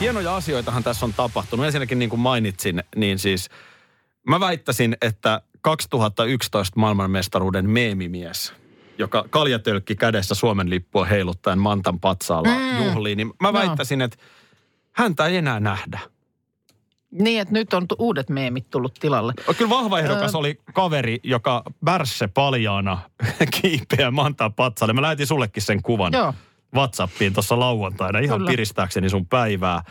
Hienoja asioitahan tässä on tapahtunut. Ensinnäkin niin kuin mainitsin, niin siis mä väittäisin, että 2011 maailmanmestaruuden meemimies, joka kaljatölkki kädessä Suomen lippua heiluttaen Mantan patsaalla mm. juhliin, niin mä väittäisin, että häntä ei enää nähdä. Niin, että nyt on tu- uudet meemit tullut tilalle. Kyllä vahva ehdokas oli kaveri, joka värsse paljaana kiipeä Mantan patsalle. Mä lähetin sullekin sen kuvan Joo. WhatsAppiin tuossa lauantaina ihan Kyllä. piristääkseni sun päivää.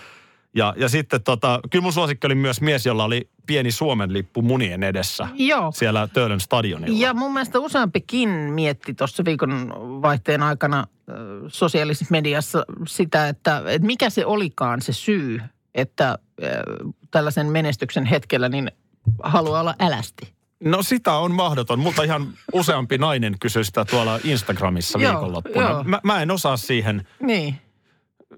Ja, ja sitten tota, kyllä mun suosikki oli myös mies, jolla oli pieni Suomen lippu munien edessä Joo. siellä Töölön stadionilla. Ja mun mielestä useampikin mietti tuossa viikon vaihteen aikana ö, sosiaalisessa mediassa sitä, että, että mikä se olikaan se syy, että ö, tällaisen menestyksen hetkellä niin haluaa olla älästi. No sitä on mahdoton. Multa ihan useampi nainen kysyi sitä tuolla Instagramissa Joo, viikonloppuna. joo. Mä, mä en osaa siihen. Niin.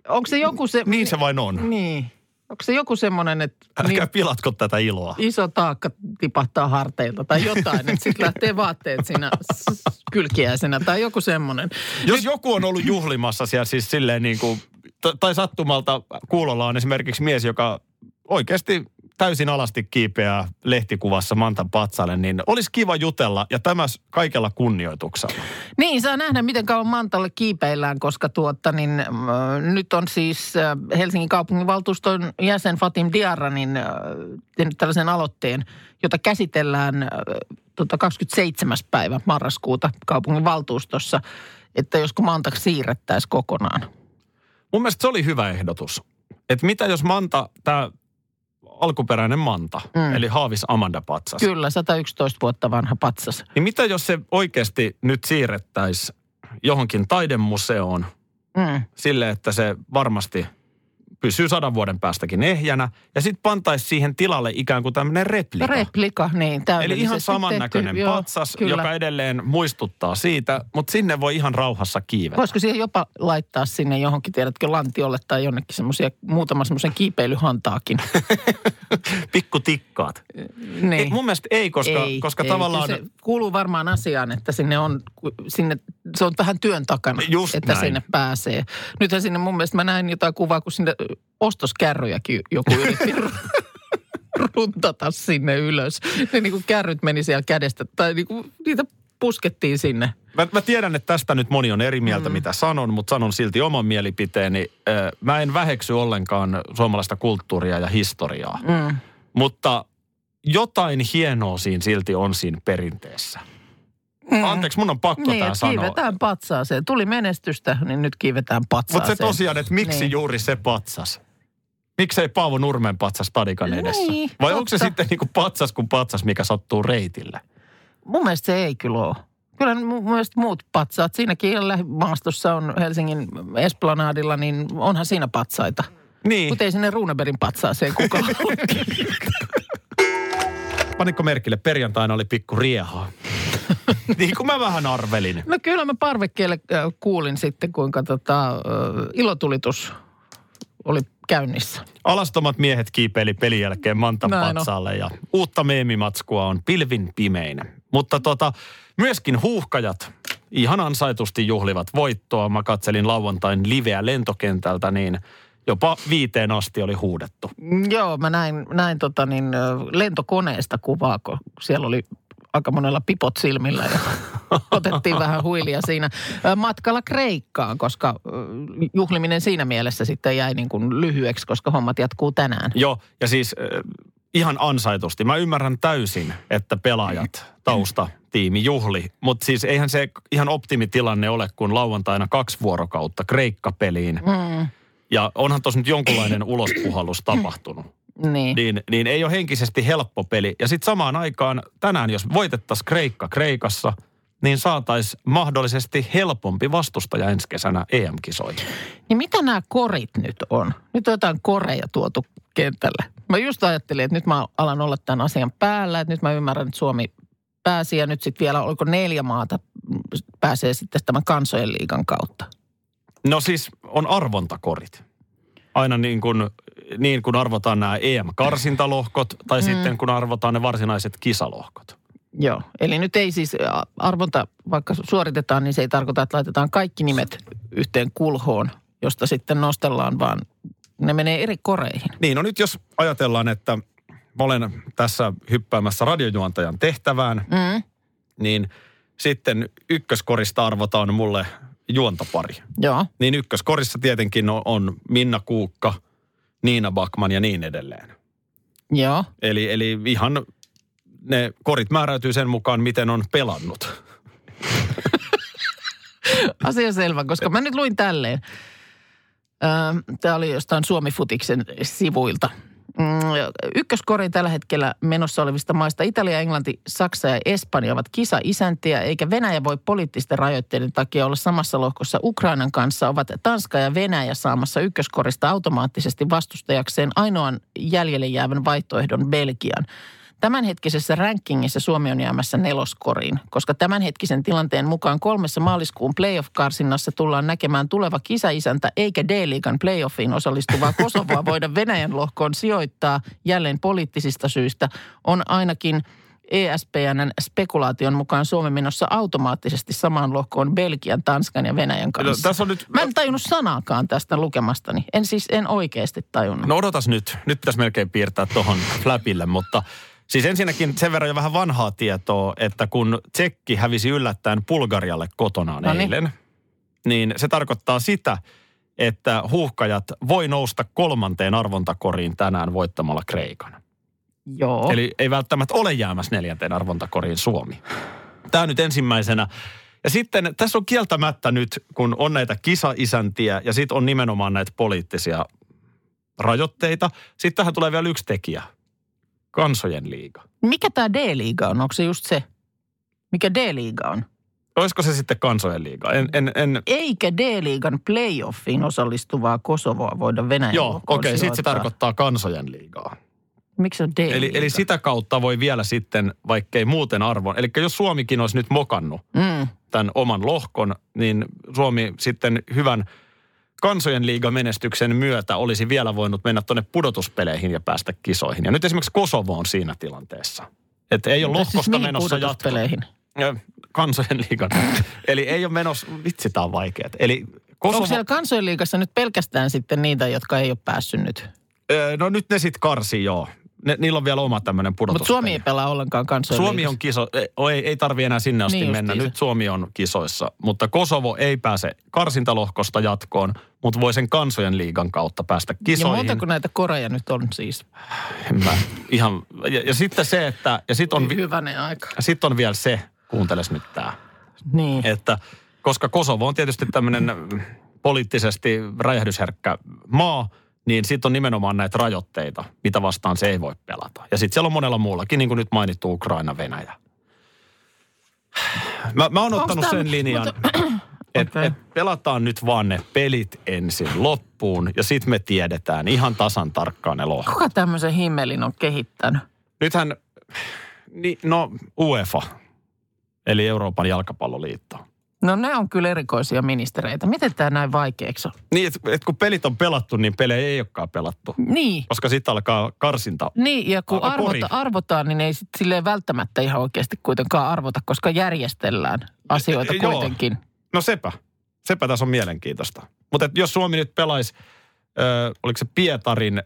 Onko se joku se... Niin se vain on. Niin. Onko se joku semmoinen, että Älkää niin pilatko tätä iloa. iso taakka tipahtaa harteilta tai jotain, että sitten lähtee vaatteet siinä kylkiäisenä tai joku semmoinen. Jos joku on ollut juhlimassa siellä siis silleen niin kuin, tai sattumalta kuulolla on esimerkiksi mies, joka oikeasti täysin alasti kiipeää lehtikuvassa Mantan patsalle, niin olisi kiva jutella ja tämä kaikella kunnioituksella. Niin, saa nähdä, miten kauan Mantalle kiipeillään, koska tuotta, niin, äh, nyt on siis äh, Helsingin kaupunginvaltuuston jäsen Fatim Diarra niin, äh, tehnyt tällaisen aloitteen, jota käsitellään äh, tota 27. päivä marraskuuta kaupunginvaltuustossa, että josko Manta siirrettäisiin kokonaan. Mun mielestä se oli hyvä ehdotus. Että mitä jos Manta, tämä alkuperäinen Manta, Mm. eli Haavis Amanda patsas, Kyllä, 111 vuotta vanha patsas. niin mitä jos se oikeasti nyt siirrettäisiin johonkin taidemuseoon Mm. sille, että se varmasti pysyy sadan vuoden päästäkin ehjänä. Ja sitten pantaisi siihen tilalle ikään kuin tämmöinen replika. Replika, niin Eli ihan samannäköinen tehty, joo, patsas, kyllä. joka edelleen muistuttaa siitä, mutta sinne voi ihan rauhassa kiivetä. Voisiko siihen jopa laittaa sinne johonkin, tiedätkö, lantiolle tai jonnekin semmoisia, muutama semmoisen kiipeilyhantaakin. Pikku tikkaat. niin. Ei, mun mielestä ei, koska, ei, koska ei. tavallaan... Se kuuluu varmaan asiaan, että sinne on, sinne, se on vähän työn takana, Just että näin. sinne pääsee. Nythän sinne mun mielestä mä näin jotain kuvaa, kun sinne ostoskärryjäkin joku yritti runtata sinne ylös. Ne niin kuin kärryt meni siellä kädestä, tai niin kuin niitä puskettiin sinne. Mä, mä tiedän, että tästä nyt moni on eri mieltä, mm. mitä sanon, mutta sanon silti oman mielipiteeni. Mä en väheksy ollenkaan suomalaista kulttuuria ja historiaa, Mm. mutta jotain hienoa siinä silti on siinä perinteessä. Mm. Anteeksi, mun on pakko Niin, tämä sanoa. kiivetään patsaaseen. Tuli menestystä, niin nyt kiivetään patsaaseen. Mutta se tosiaan, että miksi Niin. niin. juuri se patsas? Miksei Paavo Nurmen patsas stadikan edessä? Niin, Vai onko se sitten niin kuin patsas kuin patsas, mikä sattuu reitille? Mun mielestä se ei kyllä ole. Kyllä mun mielestä muut patsaat. Siinäkin lähimaastossa on Helsingin Esplanadilla, niin onhan siinä patsaita. Niin, Mutta ei sinne Runeberin patsaaseen kukaan halua. panitko merkille, perjantaina oli pikku riehaa. niin kuin mä vähän arvelin. No kyllä mä parvekkeelle kuulin sitten, kuinka tota, ilotulitus oli käynnissä. Alastomat miehet kiipeili pelin jälkeen Mantan Näin on. patsaalle ja uutta meemimatskua on pilvin pimein. Mutta tota, myöskin huuhkajat ihan ansaitusti juhlivat voittoa. Mä katselin lauantain liveä lentokentältä, niin jopa viiteen asti oli huudettu. Mm, Joo, mä näin, näin tota niin, lentokoneesta kuvaa, kun siellä oli aika monella pipot silmillä ja otettiin vähän huilia siinä matkalla Kreikkaan, koska juhliminen siinä mielessä sitten jäi niin kuin lyhyeksi, koska hommat jatkuu tänään. Joo, ja siis ihan ansaitusti. Mä ymmärrän täysin, että pelaajat, tausta, tiimi juhli. Mutta siis eihän se ihan optimitilanne ole, kun lauantaina kaksi vuorokautta Kreikka-peliin. Mm, Ja onhan tuossa nyt jonkunlainen ulospuhallus tapahtunut. niin. Niin, niin ei ole henkisesti helppo peli. Ja sitten samaan aikaan tänään, jos voitettaisiin Kreikka Kreikassa, niin saataisiin mahdollisesti helpompi vastustaja ensi kesänä EM-kisoihin. Niin mitä nämä korit nyt on? Nyt on jotain koreja tuotu kentällä. Mä just ajattelin, että nyt mä alan olla tämän asian päällä, että nyt mä ymmärrän, että Suomi pääsi ja nyt sitten vielä, oliko neljä maata pääsee sitten tämän kansojen liigan kautta. No siis on arvontakorit. Aina niin kuin, niin kuin arvotaan nämä EM-karsintalohkot tai mm. sitten kun arvotaan ne varsinaiset kisalohkot. Joo, eli nyt ei siis arvonta, vaikka suoritetaan, niin se ei tarkoita, että laitetaan kaikki nimet yhteen kulhoon, josta sitten nostellaan, vaan ne menee eri koreihin. Niin, no nyt jos ajatellaan, että mä olen tässä hyppäämässä radiojuontajan tehtävään, Mm, niin sitten ykköskorista arvotaan mulle juontopari. joo, Niin ykköskorissa tietenkin on, on Minna Kuukka, Niina Bakman ja niin edelleen. joo. Eli, eli ihan ne korit määräytyy sen mukaan, miten on pelannut. Asia selvä, koska mä nyt luin tälleen. Tämä oli jostain Suomi-futiksen sivuilta. Mm, Ykköskori tällä hetkellä menossa olevista maista Italia, Englanti, Saksa ja Espanja ovat kisa-isäntiä, eikä Venäjä voi poliittisten rajoitteiden takia olla samassa lohkossa Ukrainan kanssa. Ovat Tanska ja Venäjä saamassa ykköskorista automaattisesti vastustajakseen ainoan jäljelle jäävän vaihtoehdon Belgian. Tämänhetkisessä rankingissa Suomi on jäämässä neloskoriin, koska tämänhetkisen tilanteen mukaan kolmessa maaliskuun playoff-karsinnassa tullaan näkemään tuleva kisaisäntä eikä D-liigan playoffiin osallistuvaa Kosovoa voida Venäjän lohkoon sijoittaa jälleen poliittisista syistä, on ainakin ESPNn spekulaation mukaan Suomi menossa automaattisesti samaan lohkoon Belgian, Tanskan ja Venäjän kanssa. No, tässä on nyt... Mä en tajunnut sanaakaan tästä lukemastani. En siis, en oikeasti tajunnut. No odotas nyt. Nyt pitäisi melkein piirtää tuohon flapille, mutta siis ensinnäkin sen verran jo vähän vanhaa tietoa, että kun Tsekki hävisi yllättäen Bulgarialle kotonaan Noniin. eilen, niin se tarkoittaa sitä, että huuhkajat voi nousta kolmanteen arvontakoriin tänään voittamalla Kreikan. Joo. Eli ei välttämättä ole jäämässä neljänteen arvontakoriin Suomi. Tämä nyt ensimmäisenä. Ja sitten tässä on kieltämättä nyt, kun on näitä kisaisäntiä ja sitten on nimenomaan näitä poliittisia rajoitteita. Sitten tähän tulee vielä yksi tekijä. Kansojen liiga. Mikä tämä D-liiga on? Onko se just se? Mikä D-liiga on? Olisiko se sitten kansojen liiga? En, en, en, Eikä D-liigan playoffiin osallistuvaa Kosovoa voida Venäjän joo, okei, okay, sitten se tarkoittaa kansojen liigaa. Miksi se on D-liiga? Eli, eli sitä kautta voi vielä sitten, vaikkei muuten arvon. Eli jos Suomikin olisi nyt mokannut Mm. tämän oman lohkon, niin Suomi sitten hyvän kansojen liigan menestyksen myötä olisi vielä voinut mennä tuonne pudotuspeleihin ja päästä kisoihin. Ja nyt esimerkiksi Kosovo on siinä tilanteessa. Että ei ole Siis lohkosta mihin menossa jatkoon. Kansojen liigan. Eli ei ole menossa, vitsi tää on vaikeet. Eli Kosovo, Onko siellä kansojen liigassa nyt pelkästään sitten niitä, jotka ei ole päässyt nyt? Ö, no nyt ne sitten karsii joo. Ne, niillä on vielä oma tämmöinen pudotus. Mutta Suomi ei pelaa ollenkaan kansojen Suomi on kiso, ei, ei, ei tarvi enää sinne asti Niin niin mennä. justiinsa. Nyt Suomi on kisoissa, mutta Kosovo ei pääse karsintalohkosta jatkoon, mutta voi sen kansojen liigan kautta päästä Ja kisoihin. montako näitä koreja nyt on siis? Mä ihan, ja, ja sitten se, että, ja sitten on, Hyvänen aika. sit on vielä se, kuunteles nyt tämä, Niin. että koska Kosovo on tietysti tämmöinen poliittisesti räjähdysherkkä maa, niin sitten on nimenomaan näitä rajoitteita, mitä vastaan se ei voi pelata. Ja sitten siellä on monella muullakin, niin kuin nyt mainittu Ukraina, Venäjä. Mä, mä oon ottanut sen linjan, mutta- että Okei. et pelataan nyt vaan ne pelit ensin loppuun ja sitten me tiedetään ihan tasan tarkkaan ne lohkot. Kuka tämmöisen himmelin on kehittänyt? Nythän, niin, no UEFA, eli Euroopan jalkapalloliitto. No ne on kyllä erikoisia ministereitä. Miten tämä näin vaikeaksi on? Niin, että et kun pelit on pelattu, niin pelejä ei olekaan pelattu. Niin. Koska sitten alkaa karsinta. Niin, ja kun kori. arvota, arvotaan, niin ei sit silleen välttämättä ihan oikeasti kuitenkaan arvota, koska järjestellään asioita Joo. kuitenkin. No sepä. Sepä tässä on mielenkiintoista. Mutta jos Suomi nyt pelaisi, ö, oliko se Pietarin,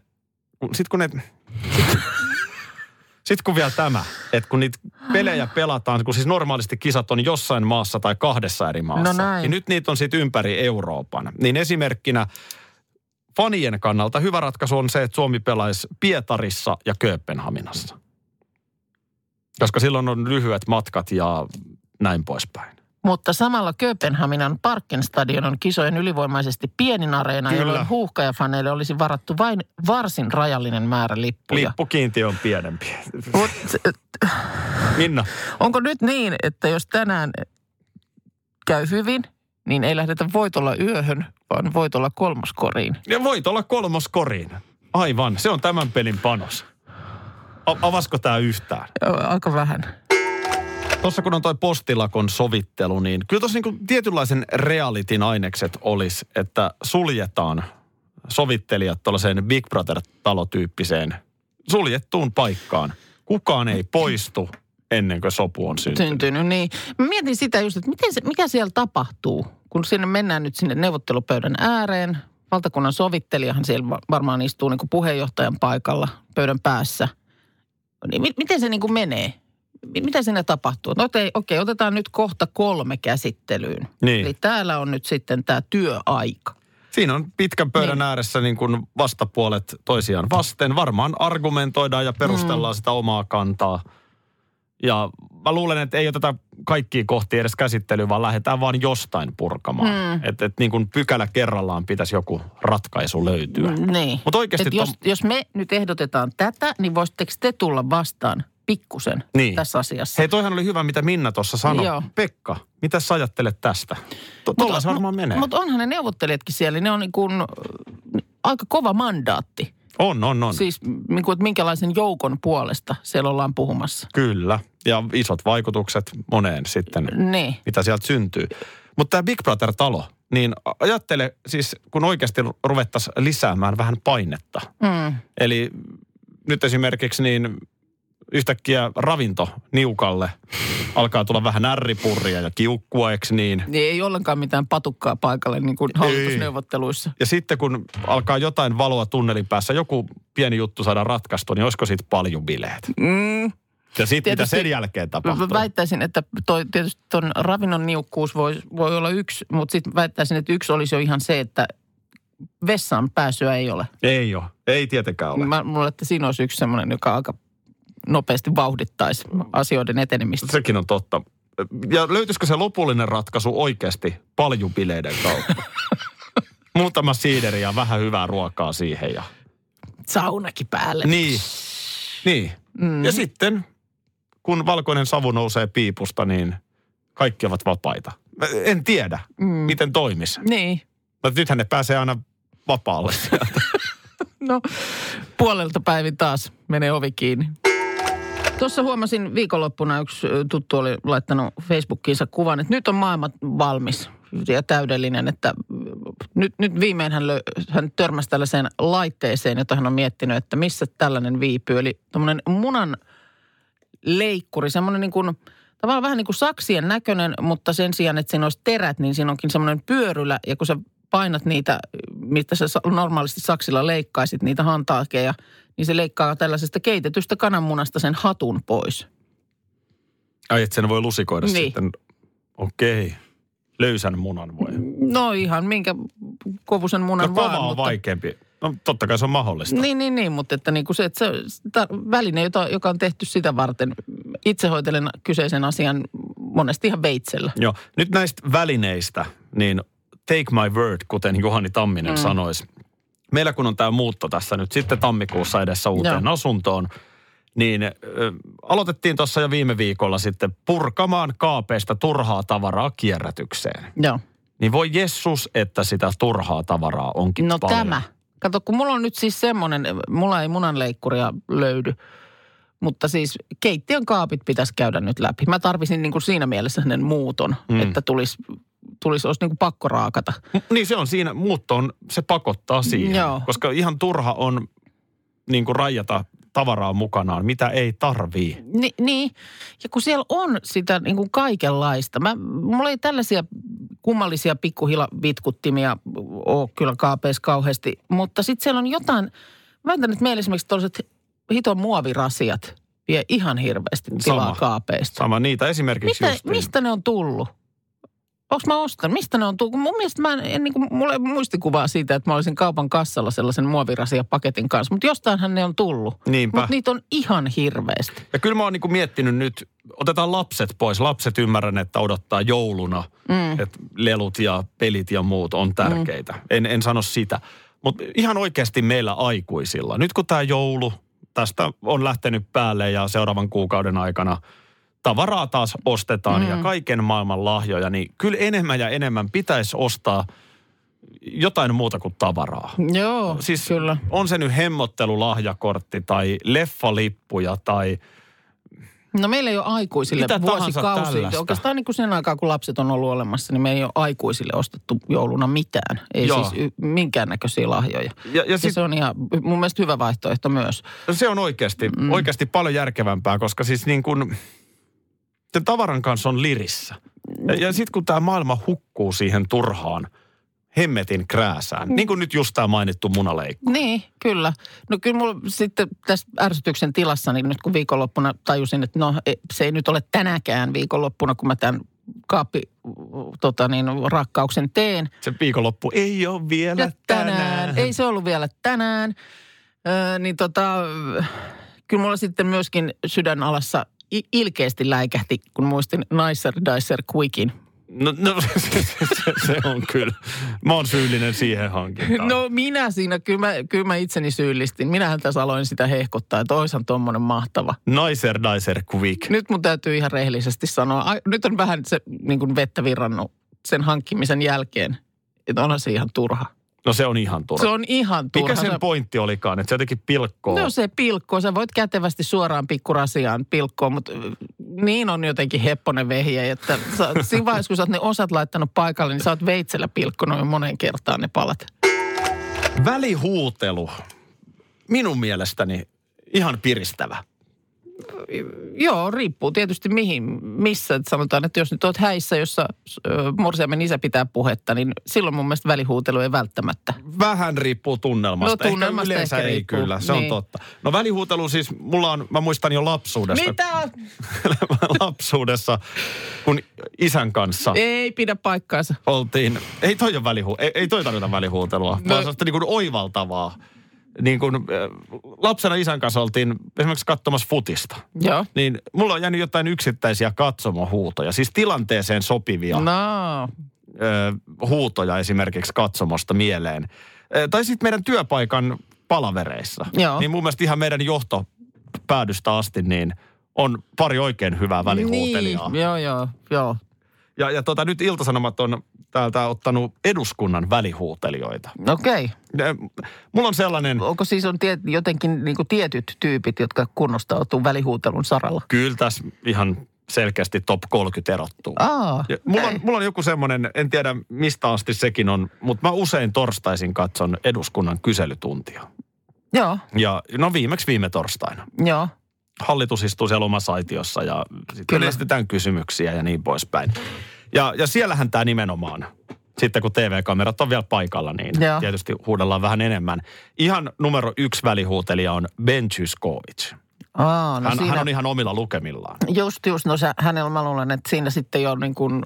sitten kun ne... Sitten kun vielä tämä, että kun niitä pelejä pelataan, kun siis normaalisti kisat on jossain maassa tai kahdessa eri maassa, No näin. niin nyt niitä on sitten ympäri Euroopan. Niin esimerkkinä fanien kannalta hyvä ratkaisu on se, että Suomi pelaisi Pietarissa ja Kööpenhaminassa. Koska silloin on lyhyet matkat ja näin poispäin. Mutta samalla Kööpenhaminan Parkenstadion on kisojen ylivoimaisesti pienin areena, Kyllä. jolloin huuhkajafaneille olisi varattu vain varsin rajallinen määrä lippuja. Lippukiintiö on pienempi. Mut, Minna, onko nyt niin, että jos tänään käy hyvin, niin ei lähdetä voitolla yöhön, vaan voitolla kolmoskoriin? ja voit olla kolmoskoriin. Aivan, se on tämän pelin panos. A- avasko tämä yhtään? Aika vähän. Tuossa kun on toi postilakon sovittelu, niin kyllä tuossa niinku tietynlaisen realitin ainekset olisi, että suljetaan sovittelijat tuollaiseen Big Brother-talotyyppiseen suljettuun paikkaan. Kukaan ei poistu ennen kuin sopu on syntynyt. syntynyt, niin. Mä mietin sitä just, että miten se, mikä siellä tapahtuu, kun sinne mennään nyt sinne neuvottelupöydän ääreen. Valtakunnan sovittelijahan siellä va- varmaan istuu niin kuin puheenjohtajan paikalla pöydän päässä. Niin mi- miten se niin kuin menee? Mi- Mitä siinä tapahtuu? No okei, okei, otetaan nyt kohta kolme käsittelyyn. Niin. Eli täällä on nyt sitten tämä työaika. Siinä on pitkän pöydän Niin. ääressä niin kuin vastapuolet toisiaan vasten. Varmaan argumentoidaan ja perustellaan mm. sitä omaa kantaa. Ja mä luulen, että ei oteta kaikkia kohtia edes käsittelyyn, vaan lähdetään vaan jostain purkamaan. Mm. Että et niin kuin pykälä kerrallaan pitäisi joku ratkaisu löytyä. Mm. Niin. Mut oikeasti Et jos, tom- jos me nyt ehdotetaan tätä, niin voisitteko te tulla vastaan pikkusen Niin. tässä asiassa? Hei, toihan oli hyvä, mitä Minna tuossa sanoi. Joo. Pekka, mitä sä ajattelet tästä? To- Tuolla se varmaan menee. Mutta onhan ne neuvottelijatkin siellä, ne on niin kuin, äh, aika kova mandaatti. on, on, on. Siis niin kuin, että minkälaisen joukon puolesta siellä ollaan puhumassa. Kyllä. Ja isot vaikutukset moneen sitten, Niin. mitä sieltä syntyy. Mutta tämä Big Brother-talo, niin ajattele siis, kun oikeasti ruvettaisiin lisäämään vähän painetta. Mm. Eli nyt esimerkiksi niin yhtäkkiä ravinto niukalle alkaa tulla vähän ärripurria ja kiukkua, eikö niin? Niin ei ollenkaan mitään patukkaa paikalle niin kuin hallitusneuvotteluissa. Ja sitten kun alkaa jotain valoa tunnelin päässä, joku pieni juttu saada ratkaistua, niin olisiko siitä paljon bileet? Mm. Ja sitten mitä sen jälkeen tapahtuu? Mä väittäisin, että toi, tietysti ton ravinnon niukkuus voi, voi olla yksi, mutta sitten väittäisin, että yksi olisi jo ihan se, että vessaan pääsyä ei ole. Ei ole. Ei tietenkään ole. Mä luulen, että siinä olisi yksi semmoinen, joka aika nopeasti vauhdittaisi asioiden etenemistä. Sekin on totta. Ja löytyisikö se lopullinen ratkaisu oikeasti paljubileiden kautta? Muutama siideri ja vähän hyvää ruokaa siihen. Ja... Saunakin päälle. Niin. Niin. Mm. Ja sitten, kun valkoinen savu nousee piipusta, niin kaikki ovat vapaita. Mä En tiedä, mm. miten toimisi. Niin. Mutta nythän ne pääsee aina vapaalle sieltä. No, puolelta päivin taas menee ovi kiinni. Tuossa huomasin viikonloppuna yksi tuttu oli laittanut Facebookiinsa kuvan, että nyt on maailma valmis ja täydellinen, että nyt, nyt viimein hän, lö, hän törmäsi tällaiseen laitteeseen, jota hän on miettinyt, että missä tällainen viipyy. Eli tuommoinen munan leikkuri, semmoinen niin kuin, tavallaan vähän niin kuin saksien näköinen, mutta sen sijaan, että siinä olisi terät, niin siinä onkin semmoinen pyörylä. Ja kun sä painat niitä, mitä sä normaalisti saksilla leikkaisit, niitä hantaakeja, niin se leikkaa tällaisesta keitetystä kananmunasta sen hatun pois. Ai, että sen voi lusikoida Niin. sitten. Okei. Löysän munan voi. No ihan minkä kovusen munan No vaan. kova on mutta, vaikeampi. No totta kai se on mahdollista. Niin, niin, niin, mutta että niin kuin se, että se ta, väline, jota, joka on tehty sitä varten. Itse hoitelen kyseisen asian monesti ihan veitsellä. Joo. Nyt näistä välineistä, niin take my word, kuten Juhani Tamminen mm. sanoisi. Meillä kun on tämä muutto tässä nyt sitten tammikuussa edessä uuteen Joo. asuntoon, niin ö, aloitettiin tuossa jo viime viikolla sitten purkamaan kaapeista turhaa tavaraa kierrätykseen. Joo. Niin voi Jessus, että sitä turhaa tavaraa onkin No paljon. tämä. Kato, kun mulla on nyt siis semmoinen, mulla ei munanleikkuria löydy, mutta siis keittiön kaapit pitäisi käydä nyt läpi. Mä tarvisin niin kuin siinä mielessä sen muuton, mm. että tulisi, tulisi olisi niin kuin pakko raakata. Niin se on siinä, muutto on, se pakottaa siihen. Joo. Koska ihan turha on niin kuin rajata tavaraa mukanaan, mitä ei tarvii. Ni, niin, ja kun siellä on sitä niin kuin kaikenlaista. Mä, mulla ei tällaisia kummallisia pikkuhilavitkuttimia ole kyllä kaapeissa kauheasti, mutta sitten siellä on jotain, mä väitän, että meillä esimerkiksi tuollaiset hiton muovirasiat vie ihan hirveästi tilaa Sama. kaapeista. Sama niitä esimerkiksi Mitä, mistä ne on tullut? Onko mä ostanut? Mistä ne on tullut? Kun Mun mielestä mä en, en niin kuin, mulla ei muistikuvaa siitä, että mä olisin kaupan kassalla sellaisen muovirasia-paketin kanssa. Mutta jostainhan ne on tullut. Niinpä. Mutta niitä on ihan hirveästi. Ja kyllä mä oon niinku miettinyt nyt, otetaan lapset pois. Lapset ymmärrän, että odottaa jouluna, mm. että lelut ja pelit ja muut on tärkeitä. Mm. En, en sano sitä. Mutta ihan oikeasti meillä aikuisilla, nyt kun tämä joulu tästä on lähtenyt päälle ja seuraavan kuukauden aikana tavaraa taas ostetaan mm. ja kaiken maailman lahjoja, niin kyllä enemmän ja enemmän pitäisi ostaa jotain muuta kuin tavaraa. Joo, Siis kyllä. on se nyt hemmottelulahjakortti tai leffalippuja tai No meillä ei ole aikuisille Mitä vuosikausi. Oikeastaan niin kuin sen aikaa, kun lapset on ollut olemassa, niin me ei ole aikuisille ostettu jouluna mitään. Ei Joo. siis y- minkäännäköisiä lahjoja. Ja, ja Ja sit, se on ihan mun mielestä hyvä vaihtoehto myös. se on oikeasti, mm. oikeasti paljon järkevämpää, koska siis niin kuin sen tavaran kanssa on lirissä. Ja, ja sitten kun tämä maailma hukkuu siihen turhaan hemmetin krääsään, niin kuin nyt just tämä mainittu munaleikko. Niin, kyllä. No kyllä mulla sitten tässä ärsytyksen tilassa, niin nyt kun viikonloppuna tajusin, että no e- se ei nyt ole tänäkään viikonloppuna, kun mä tämän kaappi tota niin, rakkauksen teen. Se viikonloppu ei ole vielä Ja tänään. Ei se ollut vielä tänään. Öö, niin tota, kyllä mulla sitten myöskin sydän alassa i- ilkeästi läikähti, kun muistin Nicer Dicer Quickin. No, no se, se, se, on kyllä. Mä oon syyllinen siihen hankintaan. No minä siinä, kyllä mä, kyllä mä itseni syyllistin. Minähän tässä aloin sitä hehkuttaa, että oishan tuommoinen mahtava. Nicer, nicer, quick. Nyt mun täytyy ihan rehellisesti sanoa, ai, nyt on vähän se niin kuin vettä virrannut sen hankkimisen jälkeen. Että onhan se ihan turha. No se on ihan turha. Se on ihan turha. Mikä sen Se- pointti olikaan, että se jotenkin pilkkoo? No se pilkkoo. Sä voit kätevästi suoraan pikkurasiaan pilkkoa, mutta ö, niin on jotenkin hepponen vehje, että sä, siinä vaiheessa, kun sä oot ne osat laittanut paikalle, niin sä oot veitsellä pilkkonut jo monen kertaan ne palat. Välihuutelu. Minun mielestäni ihan piristävä. Joo, riippuu tietysti mihin, missä. Et Sanotaan, että jos nyt oot häissä, jossa morsiamen isä pitää puhetta, niin silloin mun mielestä välihuutelu ei välttämättä. Vähän riippuu tunnelmasta. No, tunnelmasta ehkä yleensä ehkä ei riippuu, kyllä, se on niin. totta. No välihuutelu siis, mulla on, mä muistan jo lapsuudesta. Mitä? lapsuudessa, kun isän kanssa Ei pidä paikkaansa. oltiin, ei toi ole välihu, ei, ei toi tarvita välihuutelua, no. Vaan sellaista niin kuin oivaltavaa. Niin kuin, äh, lapsena isän kanssa oltiin esimerkiksi katsomassa futista. Joo. Niin mulla on jäänyt jotain yksittäisiä katsomohuutoja, siis tilanteeseen sopivia No, ö, huutoja esimerkiksi katsomosta mieleen. Ö, Tai sitten meidän työpaikan palavereissa. Joo. Niin mun mielestä ihan meidän johtopäädystä asti niin on pari oikein hyvää välihuutelijaa. Niin, joo, joo, joo. Ja, ja tota, nyt Iltasanomat on täältä ottanut eduskunnan välihuutelijoita. Okei. Ö, Mulla on sellainen, Onko siis on tie, jotenkin niin kuin tietyt tyypit, jotka kunnostautuu välihuutelun saralla? kyllä tässä ihan selkeästi top 30 erottuu. Aa, Ja mulla, on, mulla on joku semmoinen, en tiedä mistä asti sekin on, mutta mä usein torstaisin katson eduskunnan kyselytuntia. Joo, Ja no viimeksi viime torstaina. joo. Hallitus istuu siellä omassa aitiossa ja sitten esitetään kysymyksiä ja niin poispäin. Ja, ja siellähän tämä nimenomaan, sitten kun TV-kamerat on vielä paikalla, niin Joo. tietysti huudellaan vähän enemmän. Ihan numero yksi välihuutelija on Ben Zyskowicz. Aa, no hän, siinä, hän on ihan omilla lukemillaan. Just, just. No se, hänellä mä luulen, että siinä sitten jo niin kuin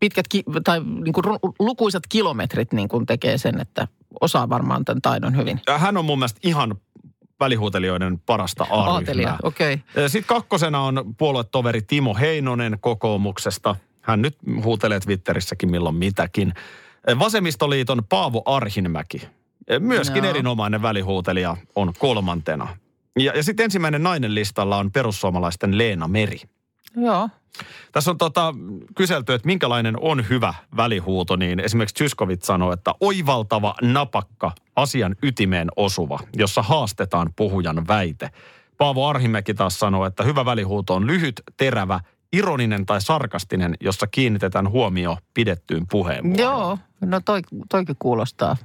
pitkät ki, tai niin kuin lukuisat kilometrit niin kuin tekee sen, että osaa varmaan tämän taidon hyvin. Ja hän on mun mielestä ihan välihuutelijoiden parasta A-ryhmää. Aatelija, okei. Okay. Sitten kakkosena on puoluetoveri Timo Heinonen kokoomuksesta. Hän nyt huutelee Twitterissäkin milloin mitäkin. Vasemmistoliiton Paavo Arhinmäki. Myöskin Joo. erinomainen välihuutelija on kolmantena. Ja, ja sitten ensimmäinen nainen listalla on perussuomalaisten Leena Meri. Joo. Tässä on tota, kyselty, että minkälainen on hyvä välihuuto, niin esimerkiksi Tyskovit sanoo, että oivaltava, napakka, asian ytimeen osuva, jossa haastetaan puhujan väite. Paavo Arhimäki taas sanoo, että hyvä välihuuto on lyhyt, terävä, ironinen tai sarkastinen, jossa kiinnitetään huomio pidettyyn puheenvuoroon. Joo, no toi, toikin kuulostaa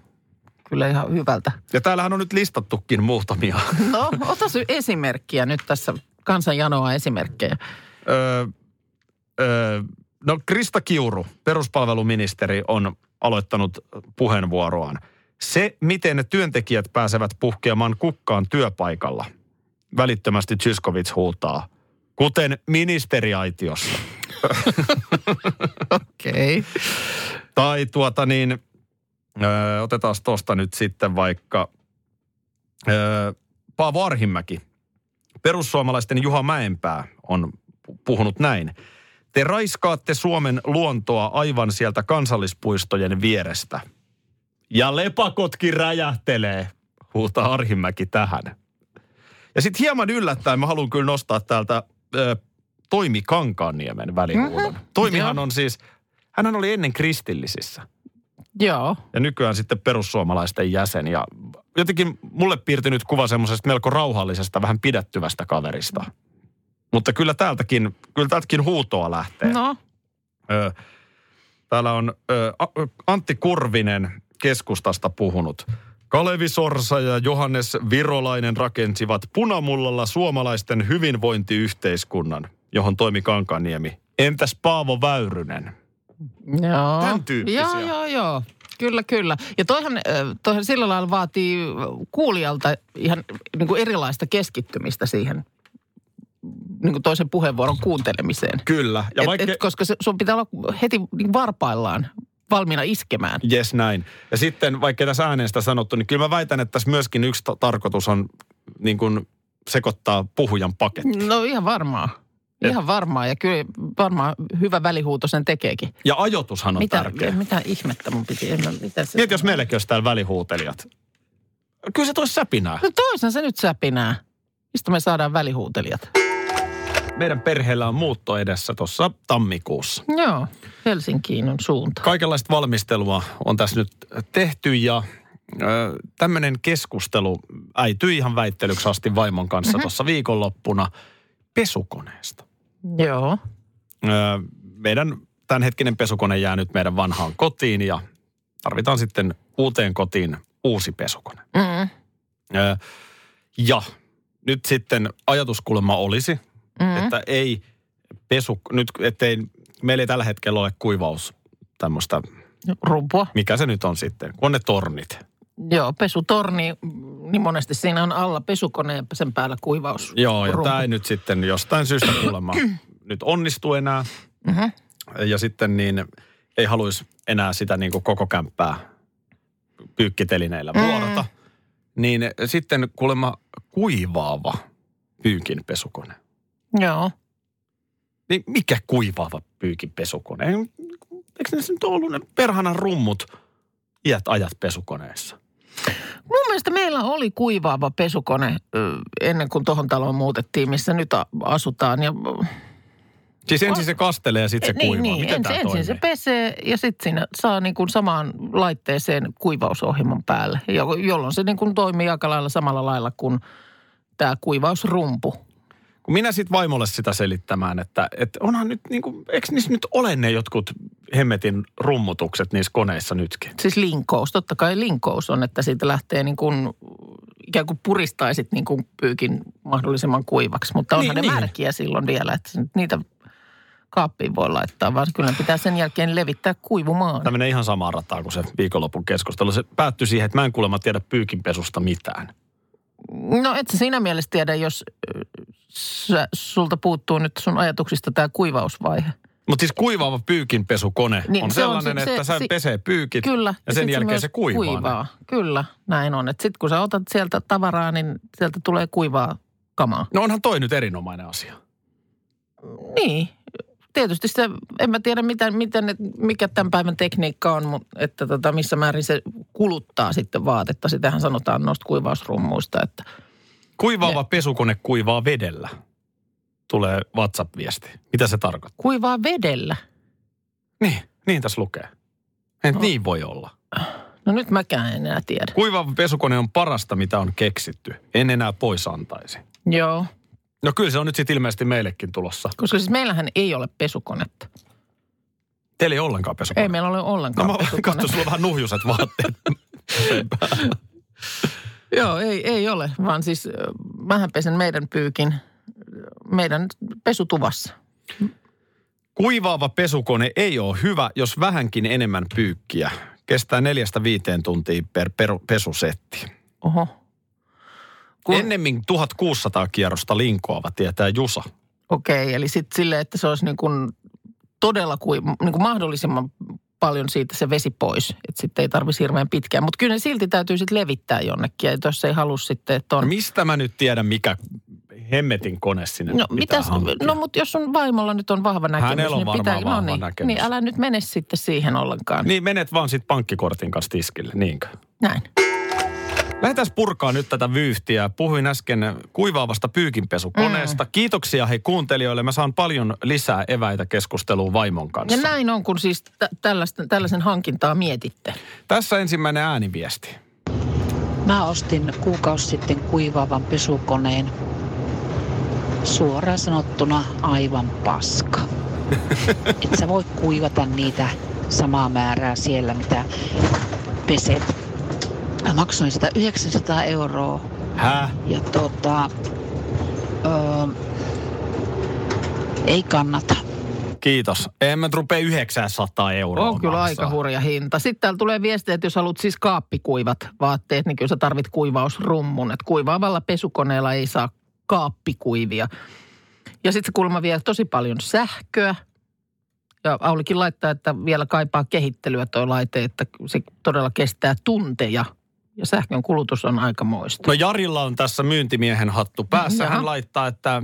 kyllä ihan hyvältä. Ja täällähän on nyt listattukin muutamia. No, ota esimerkkiä nyt tässä. Kansan janoa esimerkkejä. Öö, öö, no Krista Kiuru, peruspalveluministeri, on aloittanut puheenvuoroaan. Se, miten työntekijät pääsevät puhkeamaan kukkaan työpaikalla. Välittömästi Zyskovic huutaa. Kuten ministeriaitiossa. Okei. Okay. Tai tuota niin, öö, otetaan tuosta nyt sitten vaikka öö, Paavo Arhimäki. Perussuomalaisten Juha Mäenpää on pu- puhunut näin. Te raiskaatte Suomen luontoa aivan sieltä kansallispuistojen vierestä. Ja lepakotkin räjähtelee, huutaa Arhimäki tähän. Ja sitten hieman yllättäen mä haluan kyllä nostaa täältä ö, Toimi Kankaanniemen välihuudon. Toimihan Joo. on siis, hän oli ennen kristillisissä. Joo. ja nykyään sitten perussuomalaisten jäsen. Ja jotenkin mulle piirtynyt kuva semmoisesta melko rauhallisesta, vähän pidättyvästä kaverista. Mutta kyllä täältäkin, kyllä täältäkin huutoa lähtee. No, Ö, täällä on ö, Antti Kurvinen keskustasta puhunut. Kalevi Sorsa ja Johannes Virolainen rakensivat punamullalla suomalaisten hyvinvointiyhteiskunnan, johon toimi Kankaniemi. Entäs Paavo Väyrynen? joo. Tän tyyppisiä. Joo, joo, joo. Kyllä, kyllä. Ja toihan, toihan sillä lailla vaatii kuulijalta ihan niin kuin erilaista keskittymistä siihen niin kuin toisen puheenvuoron kuuntelemiseen. Kyllä. Ja et, vaikka... et, koska se, sun pitää olla heti niin varpaillaan valmiina iskemään. Yes, näin. Ja sitten vaikka tässä ääneen sitä sanottu, niin kyllä mä väitän, että tässä myöskin yksi ta- tarkoitus on niin kuin sekoittaa puhujan paketti. No ihan varmaa. Ihan varmaa ja kyllä varmaan hyvä välihuuto sen tekeekin. Ja ajoitushan on Mitä, tärkeä. mitä ihmettä mun piti? En, mä- mitä se, Mieti, jos meilläkin olisi täällä välihuutelijat. Kyllä se toisi säpinää. No toisen se nyt säpinää. Mistä me saadaan välihuutelijat? Meidän perheellä on muutto edessä tuossa tammikuussa. Joo, Helsinkiin on suunta. Kaikenlaista valmistelua on tässä nyt tehty ja tämmöinen keskustelu äityi ihan väittelyksi asti vaimon kanssa mm-hmm. tuossa viikonloppuna pesukoneesta. Joo. Ö, meidän tämänhetkinen pesukone jää nyt meidän vanhaan kotiin ja tarvitaan sitten uuteen kotiin uusi pesukone. Mm, Ö, Ja nyt sitten ajatuskulma olisi, mm. että ei pesu, nyt ettei, meillä ei tällä hetkellä ole kuivaus tämmöistä, Rumpua. mikä se nyt on sitten, kun on ne tornit. Joo, pesutorni, niin monesti siinä on alla pesukone ja sen päällä kuivaus. Joo, ja rumpu. tämä ei nyt sitten jostain syystä kuulemma nyt onnistu enää. Mhm. Ja sitten niin ei haluaisi enää sitä niin kuin koko kämppää pyykkitelineillä Mm. vuorota. Niin sitten kuulemma kuivaava pyykin pesukone. Joo. Niin mikä kuivaava pyykin pesukone? Eikö ne nyt ollut ne perhanan rummut iät ajat pesukoneessa? Mun mielestä meillä oli kuivaava pesukone ennen kuin tuohon taloon muutettiin, missä nyt asutaan. Ja, Siis ensin se kastelee ja sitten se niin, kuivaa. niin, Miten ensin, ensin toimii? se pesee ja sitten siinä saa niin kuin samaan laitteeseen kuivausohjelman päälle, jo- jolloin se niin kuin toimii aika lailla samalla lailla kuin tämä kuivausrumpu. Kun minä sitten vaimolle sitä selittämään, että, että onhan nyt niin kuin, eikö niissä nyt ole ne jotkut hemmetin rummutukset niissä koneissa nytkin? Siis linkous, totta kai linkous on, että siitä lähtee niin kuin, ikään kuin puristaisit niin kuin pyykin mahdollisimman kuivaksi. Mutta onhan Niin, ne niin. märkiä silloin vielä, että niitä kaappiin voi laittaa, vaan kyllä pitää sen jälkeen levittää kuivumaan. Tämä menee ihan samaa rataa kuin se viikonlopun keskustelu. Se päättyi siihen, että mä en kuulemma tiedä pyykinpesusta mitään. No et sä siinä mielessä tiedä, jos sä, sulta puuttuu nyt sun ajatuksista tämä kuivausvaihe. Mutta siis kuivaava pyykinpesukone Niin, on se on sellainen, se- että se- se pesee pyykit Kyllä. ja sen sit jälkeen myös se kuivaa. ne. kuivaa. Kyllä, näin on. Sitten kun sä otat sieltä tavaraa, niin sieltä tulee kuivaa kamaa. No onhan toi nyt erinomainen asia. Niin, tietysti se, en mä tiedä miten, miten, mikä tämän päivän tekniikka on, mutta että tota, missä määrin se kuluttaa sitten vaatetta. Sitähän sanotaan noista kuivausrummuista, että Kuivaava pesukone kuivaa vedellä. Tulee WhatsApp-viesti. Mitä se tarkoittaa? kuivaa vedellä. Niin, niin tässä lukee. Ei No. no. niin voi olla. No nyt mäkään en enää tiedä. Kuivaava pesukone on parasta, mitä on keksitty. En enää pois antaisi. Joo, No kyllä se on nyt sitten ilmeisesti meillekin tulossa. koska siis meillähän ei ole pesukonetta. Teillä ei ollenkaan pesukone. Ei meillä ole No ollenkaan mä pesukonetta. katsoin, sulla on vähän nuhjuset vaatteet. Joo, ei, ei ole, vaan siis mähän pesen meidän pyykin meidän pesutuvassa. Kuivaava pesukone ei ole hyvä, jos vähänkin enemmän pyykkiä. Kestää neljästä viiteen tuntia per, per pesusetti. Oho. Kun, Ennemmin 1600 kierrosta linkoava, tietää Jusa. Okei, eli sitten silleen, että se olisi niin kuin todella kuin, niin kuin mahdollisimman paljon siitä se vesi pois. Että sitten ei tarvitsisi hirveän pitkään. Mutta kyllä ne silti täytyy sitten levittää jonnekin. Ja jos ei halua sitten, että on... No mistä mä nyt tiedän, mikä hemmetin kone sinne No, pitää mitäs, hankkia? no mutta jos sun vaimolla nyt on vahva näkemys, Hänellä on niin pitää, vahva no niin, näkemys. niin älä nyt mene sitten siihen ollenkaan. Niin menet vaan sit pankkikortin kanssa tiskille, niinkö? Näin. Lähdetään purkaa nyt tätä vyyhtiä. Puhuin äsken kuivaavasta pyykinpesukoneesta. Mm. Kiitoksia hei kuuntelijoille. Mä saan paljon lisää eväitä keskusteluun vaimon kanssa. Ja näin on, kun siis tä- tällaista, tällaisen hankintaa mietitte. Tässä ensimmäinen ääniviesti. Mä ostin kuukausi sitten kuivaavan pesukoneen. Suoraan sanottuna aivan paska. Et sä voi kuivata niitä samaa määrää siellä, mitä peset. Mä maksoin sitä 900 euroa Hää? ja tota, öö, ei kannata. Kiitos. En mä rupea 900 euroa On kyllä maksaa. aika hurja hinta. Sitten täällä tulee viestiä, että jos haluat siis kaappikuivat vaatteet, niin kyllä sä tarvit kuivausrummun. Että kuivaavalla pesukoneella ei saa kaappikuivia. Ja sitten se kuulemma vie tosi paljon sähköä. Ja Aulikin laittaa, että vielä kaipaa kehittelyä tuo laite, että se todella kestää tunteja. Ja sähkön kulutus on aikamoista. No Jarilla on tässä myyntimiehen hattu päässä. Jaha. Hän laittaa, että äh,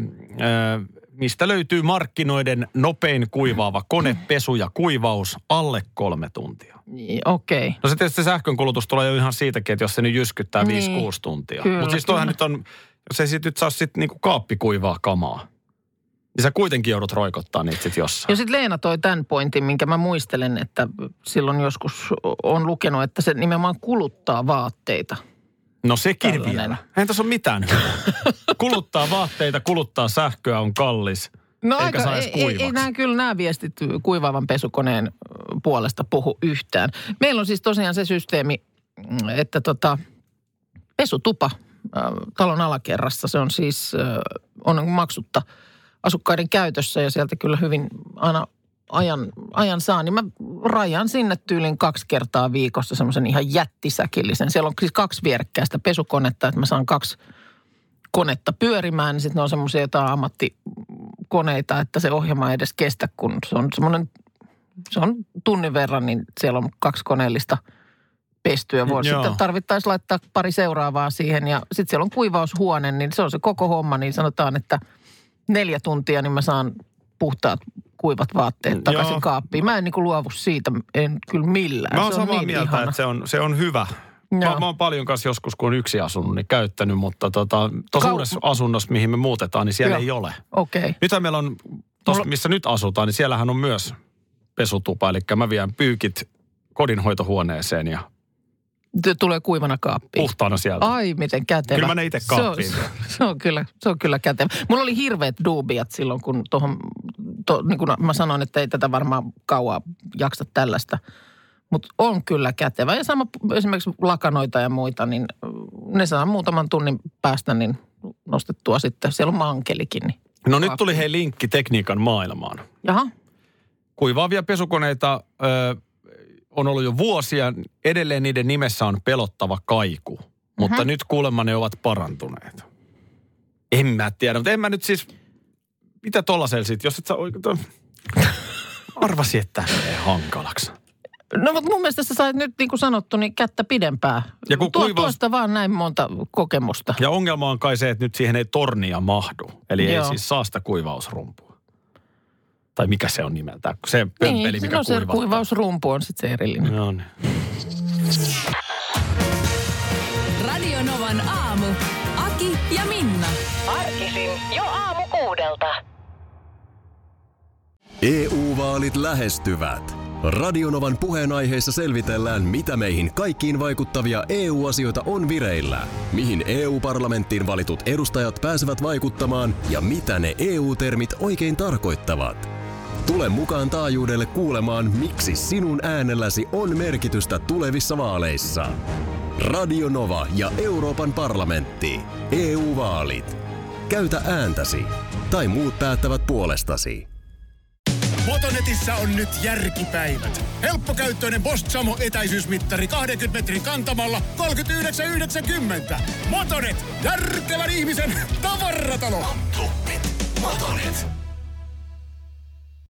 mistä löytyy markkinoiden nopein kuivaava kone, pesu ja kuivaus alle kolme tuntia. Niin, Okei. Okay. No se tietysti sähkön kulutus tulee jo ihan siitäkin, että jos se nyt jyskyttää Niin. 5-6 tuntia. Mutta siis toihan nyt on, jos ei sit nyt saa sit niinku kaappikuivaa kamaa, niin sä kuitenkin joudut roikottaa niitä sit jossain. Ja sitten Leena toi tämän pointin, minkä mä muistelen, että silloin joskus on lukenut, että se nimenomaan kuluttaa vaatteita. No sekin Tällainen. vielä. Eihän tässä ole mitään kuluttaa vaatteita, kuluttaa sähköä, on kallis. No Eikä aika, saa edes ei, ei, ei nämä kyllä nämä viestit kuivaavan pesukoneen puolesta puhu yhtään. Meillä on siis tosiaan se systeemi, että tota, pesutupa ö, talon alakerrassa, se on siis ö, on maksutta asukkaiden käytössä ja sieltä kyllä hyvin aina ajan, ajan saa, niin mä rajan sinne tyylin kaksi kertaa viikossa semmoisen ihan jättisäkillisen. Siellä on siis kaksi vierekkäistä pesukonetta, että mä saan kaksi konetta pyörimään, niin sitten ne on semmoisia jotain ammattikoneita, että se ohjelma ei edes kestä, kun se on semmoinen, se on tunnin verran, niin siellä on kaksi koneellista pestyä. Voi Joo. sitten tarvittaisiin laittaa pari seuraavaa siihen ja sitten siellä on kuivaushuone, niin se on se koko homma, niin sanotaan, että neljä tuntia, niin mä saan puhtaat kuivat vaatteet takaisin Joo. kaappiin. Mä en niin kuin luovu siitä, en kyllä millään. Mä oon samaa niin mieltä, ihana. että se on, se on hyvä. Mä, mä oon paljon kanssa joskus, kun on yksi asunut, niin käyttänyt, mutta tota, tuossa Kau- uudessa asunnossa, mihin me muutetaan, niin siellä Joo. ei ole. Okei. Okay. Nythän meillä on, Mulla- missä nyt asutaan, niin siellähän on myös pesutupa. Eli mä vien pyykit kodinhoitohuoneeseen ja Tulee kuivana kaappiin. puhtaana sieltä. Ai, miten kätevä. Kyllä mä ne itse Se on- kaappiin. Se on, kyllä, se on kyllä kätevä. Mulla oli hirveät duubiat silloin, kun tuohon, to, niin kuin mä sanoin, että ei tätä varmaan kauaa jaksa tällaista. Mutta on kyllä kätevä. Ja sama esimerkiksi lakanoita ja muita, niin ne saa muutaman tunnin päästä niin nostettua sitten. Siellä on mankelikin. Niin. No nyt tuli hei linkki tekniikan maailmaan. Jaha, Kuivaavia pesukoneita ö, on ollut jo vuosia. Edelleen niiden nimessä on pelottava kaiku. Mutta Mhm. nyt kuulemma ne ovat parantuneet. En mä tiedä, mutta en mä nyt siis... Mitä tollasella sit, jos et sä oikein... Arvasi, että menee hankalaksi. No mutta mun mielestä sä sait nyt niin kuin sanottu, niin kättä pidempää. Ja kun Tuo, kuivaus- Tuosta vaan näin monta kokemusta. Ja ongelma on kai se, että nyt siihen ei tornia mahdu. Eli ei Joo. siis saa sitä kuivausrumpua. Tai mikä se on nimeltään? Se pömpeli, niin, mikä no se kuivattaa. kuivausrumpu on sitten se erillinen. No niin. Radio Novan aamu. Aki ja Minna. Arkisin jo aamu kuudelta. EU-vaalit lähestyvät. Radionovan puheenaiheessa selvitellään, mitä meihin kaikkiin vaikuttavia EU-asioita on vireillä, mihin EU-parlamenttiin valitut edustajat pääsevät vaikuttamaan ja mitä ne EU-termit oikein tarkoittavat. Tule mukaan taajuudelle kuulemaan, miksi sinun äänelläsi on merkitystä tulevissa vaaleissa. Radio Nova ja Euroopan parlamentti. EU-vaalit. Käytä ääntäsi. Tai muut päättävät puolestasi. Motonetissä on nyt järkipäivät. Helppokäyttöinen Bosch Samo etäisyysmittari 20 metrin kantamalla 39,90. Motonet, järkevän ihmisen tavaratalo. Motonet.